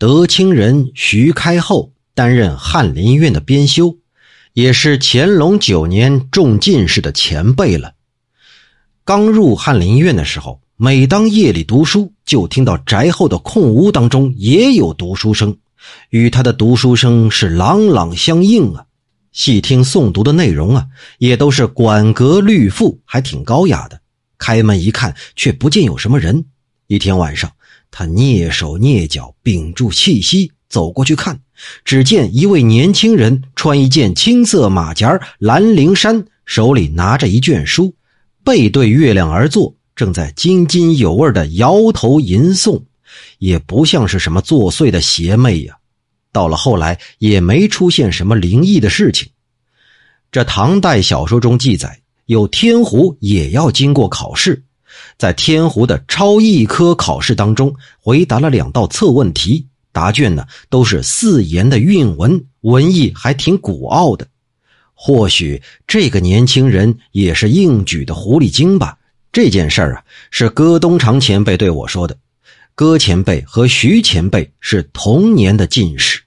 德清人徐开厚担任翰林院的编修，也是乾隆九年中进士的前辈了。刚入翰林院的时候，每当夜里读书，就听到宅后的空屋当中也有读书声，与他的读书声是朗朗相应啊。细听诵读的内容啊，也都是管格律赋，还挺高雅的。开门一看，却不见有什么人。一天晚上，他蹑手蹑脚，屏住气息走过去看，只见一位年轻人穿一件青色马甲蓝绫衫，手里拿着一卷书，背对月亮而坐，正在津津有味的摇头吟诵，也不像是什么作祟的邪魅呀。到了后来，也没出现什么灵异的事情。这唐代小说中记载，有天狐也要经过考试。在天湖的超一科考试当中，回答了两道测问题，答卷呢都是四言的韵文，文艺还挺古奥的。或许这个年轻人也是应举的狐狸精吧？这件事儿啊，是戈东长前辈对我说的。戈前辈和徐前辈是同年的进士。